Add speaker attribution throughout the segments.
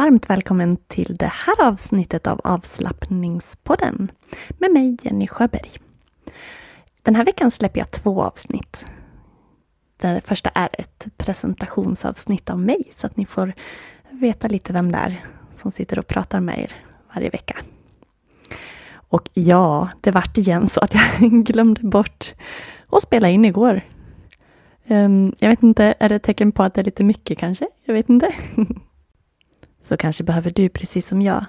Speaker 1: varmt välkommen till det här avsnittet av avslappningspodden med mig Jenny Sjöberg. Den här veckan släpper jag två avsnitt. Det första är ett presentationsavsnitt av mig så att ni får veta lite vem det är som sitter och pratar med er varje vecka. Och ja, det vart igen så att jag glömde bort att spela in igår. Ehm, jag vet inte, är det ett tecken på att det är lite mycket kanske? Jag vet inte. så kanske behöver du, precis som jag,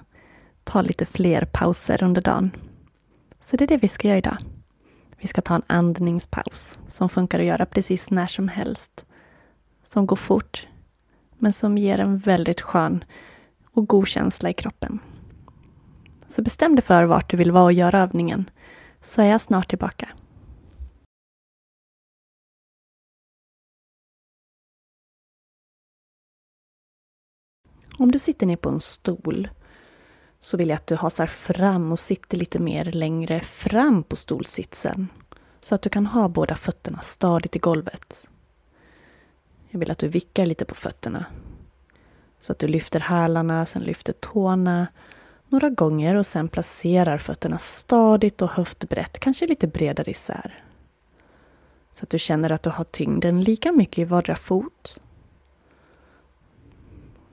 Speaker 1: ta lite fler pauser under dagen. Så det är det vi ska göra idag. Vi ska ta en andningspaus som funkar att göra precis när som helst. Som går fort, men som ger en väldigt skön och god känsla i kroppen. Så bestäm dig för vart du vill vara och göra övningen, så är jag snart tillbaka. Om du sitter ner på en stol så vill jag att du hasar fram och sitter lite mer längre fram på stolsitsen. Så att du kan ha båda fötterna stadigt i golvet. Jag vill att du vickar lite på fötterna. Så att du lyfter hälarna, sen lyfter tårna några gånger och sen placerar fötterna stadigt och höftbrett, kanske lite bredare isär. Så att du känner att du har tyngden lika mycket i vardera fot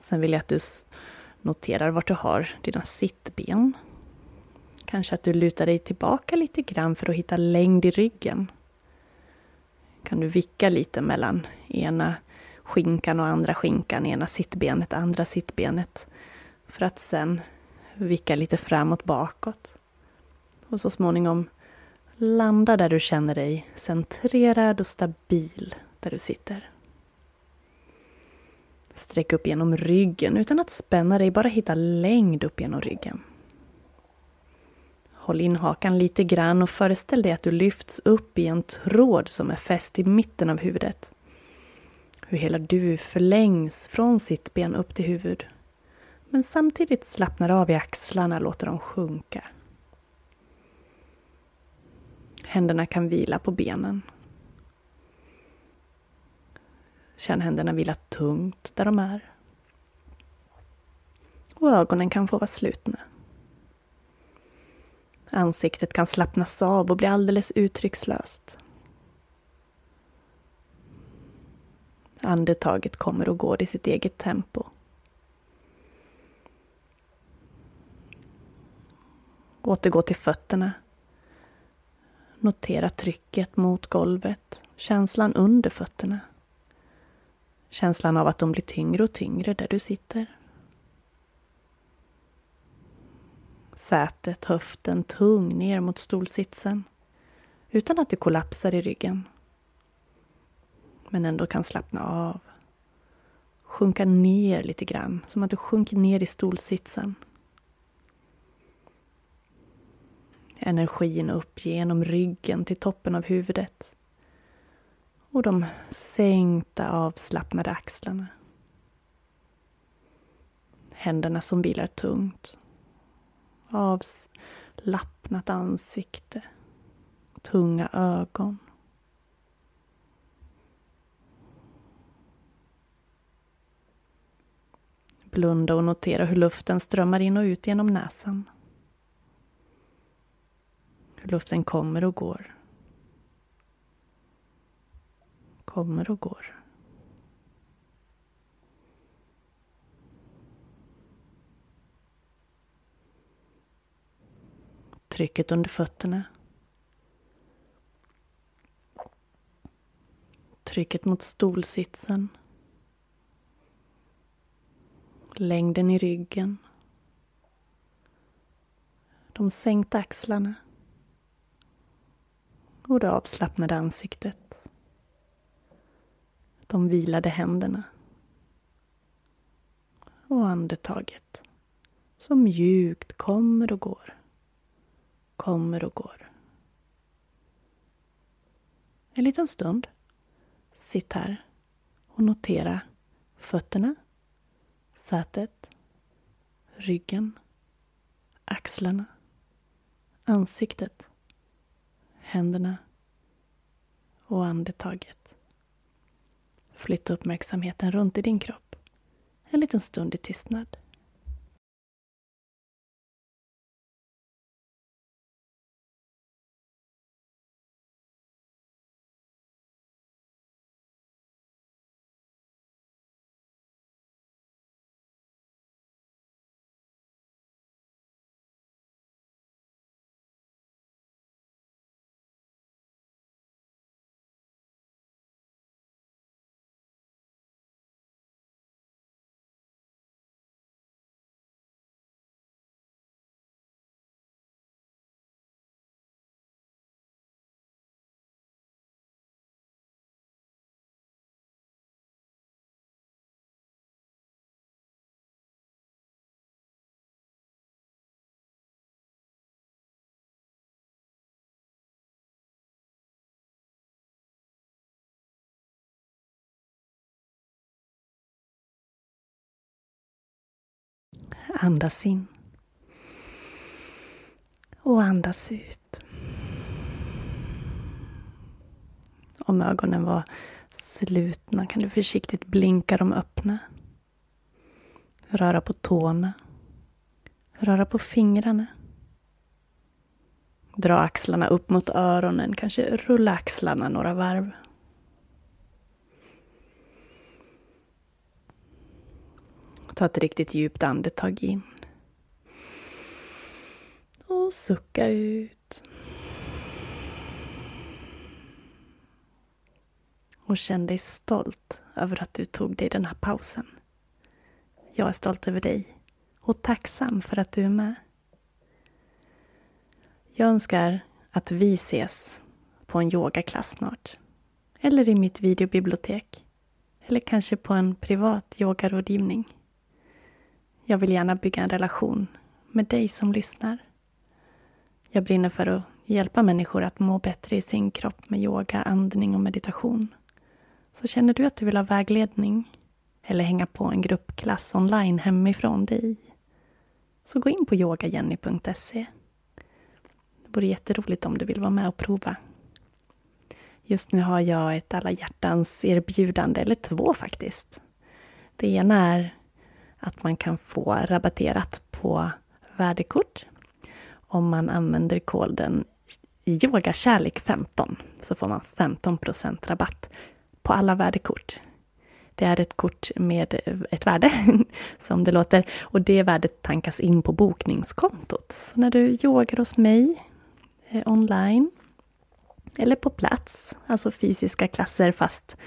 Speaker 1: Sen vill jag att du noterar vart du har dina sittben. Kanske att du lutar dig tillbaka lite grann för att hitta längd i ryggen. Kan du vicka lite mellan ena skinkan och andra skinkan, ena sittbenet, andra sittbenet. För att sen vicka lite framåt bakåt. Och så småningom landa där du känner dig centrerad och stabil där du sitter. Sträck upp genom ryggen utan att spänna dig, bara hitta längd upp genom ryggen. Håll in hakan lite grann och föreställ dig att du lyfts upp i en tråd som är fäst i mitten av huvudet. Hur hela du förlängs från sitt ben upp till huvud. Men samtidigt slappnar av i axlarna, låter dem sjunka. Händerna kan vila på benen. Känn händerna vila tungt där de är. Och ögonen kan få vara slutna. Ansiktet kan slappnas av och bli alldeles uttryckslöst. Andetaget kommer och går i sitt eget tempo. Återgå till fötterna. Notera trycket mot golvet, känslan under fötterna. Känslan av att de blir tyngre och tyngre där du sitter. Sätet, höften tung ner mot stolsitsen utan att du kollapsar i ryggen. Men ändå kan slappna av. Sjunka ner lite grann, som att du sjunker ner i stolsitsen. Energin upp genom ryggen till toppen av huvudet och de sänkta avslappnade axlarna. Händerna som vilar tungt. Avslappnat ansikte, tunga ögon. Blunda och notera hur luften strömmar in och ut genom näsan. Hur luften kommer och går. Kommer och går. Trycket under fötterna. Trycket mot stolsitsen. Längden i ryggen. De sänkta axlarna. Och det avslappnade ansiktet. De vilade händerna. Och andetaget som mjukt kommer och går. Kommer och går. En liten stund. Sitt här och notera fötterna sätet, ryggen, axlarna, ansiktet, händerna och andetaget. Flytta uppmärksamheten runt i din kropp en liten stund i tystnad. Andas in. Och andas ut. Om ögonen var slutna kan du försiktigt blinka dem öppna. Röra på tårna. Röra på fingrarna. Dra axlarna upp mot öronen, kanske rulla axlarna några varv. Ta ett riktigt djupt andetag in. Och sucka ut. Och känn dig stolt över att du tog dig den här pausen. Jag är stolt över dig och tacksam för att du är med. Jag önskar att vi ses på en yogaklass snart. Eller i mitt videobibliotek. Eller kanske på en privat yogarådgivning. Jag vill gärna bygga en relation med dig som lyssnar. Jag brinner för att hjälpa människor att må bättre i sin kropp med yoga, andning och meditation. Så känner du att du vill ha vägledning eller hänga på en gruppklass online hemifrån dig så gå in på yogajenny.se. Det vore jätteroligt om du vill vara med och prova. Just nu har jag ett alla hjärtans erbjudande, eller två faktiskt. Det ena är att man kan få rabatterat på värdekort om man använder koden yogakärlek15 så får man 15% rabatt på alla värdekort. Det är ett kort med ett värde, som det låter, och det värdet tankas in på bokningskontot. Så när du yogar hos mig eh, online eller på plats, alltså fysiska klasser fast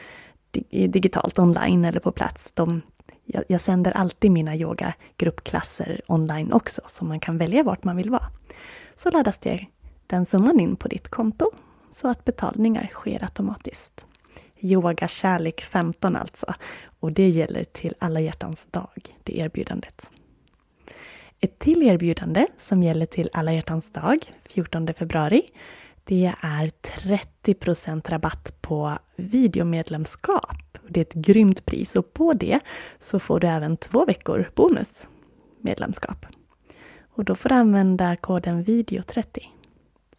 Speaker 1: digitalt online eller på plats, de jag, jag sänder alltid mina yogagruppklasser online också, så man kan välja vart man vill vara. Så laddas det den summan in på ditt konto, så att betalningar sker automatiskt. Yoga Kärlek 15 alltså. Och det gäller till alla hjärtans dag, det erbjudandet. Ett till erbjudande som gäller till alla hjärtans dag, 14 februari, det är 30% rabatt på videomedlemskap det är ett grymt pris och på det så får du även två veckor bonus medlemskap. Och då får du använda koden video30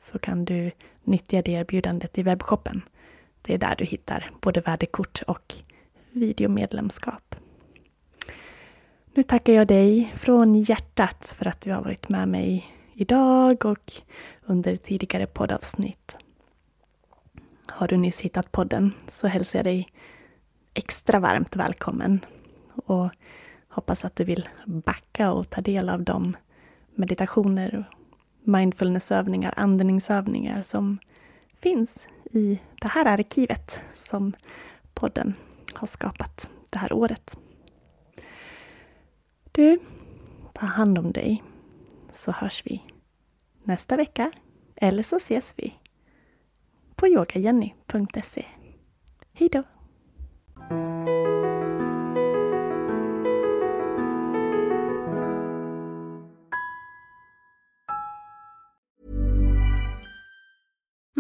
Speaker 1: så kan du nyttja det erbjudandet i webbshoppen. Det är där du hittar både värdekort och videomedlemskap. Nu tackar jag dig från hjärtat för att du har varit med mig idag och under tidigare poddavsnitt. Har du nyss hittat podden så hälsar jag dig extra varmt välkommen och hoppas att du vill backa och ta del av de meditationer, mindfulnessövningar, andningsövningar som finns i det här arkivet som podden har skapat det här året. Du, ta hand om dig så hörs vi nästa vecka eller så ses vi på yogajenny.se. Hej då!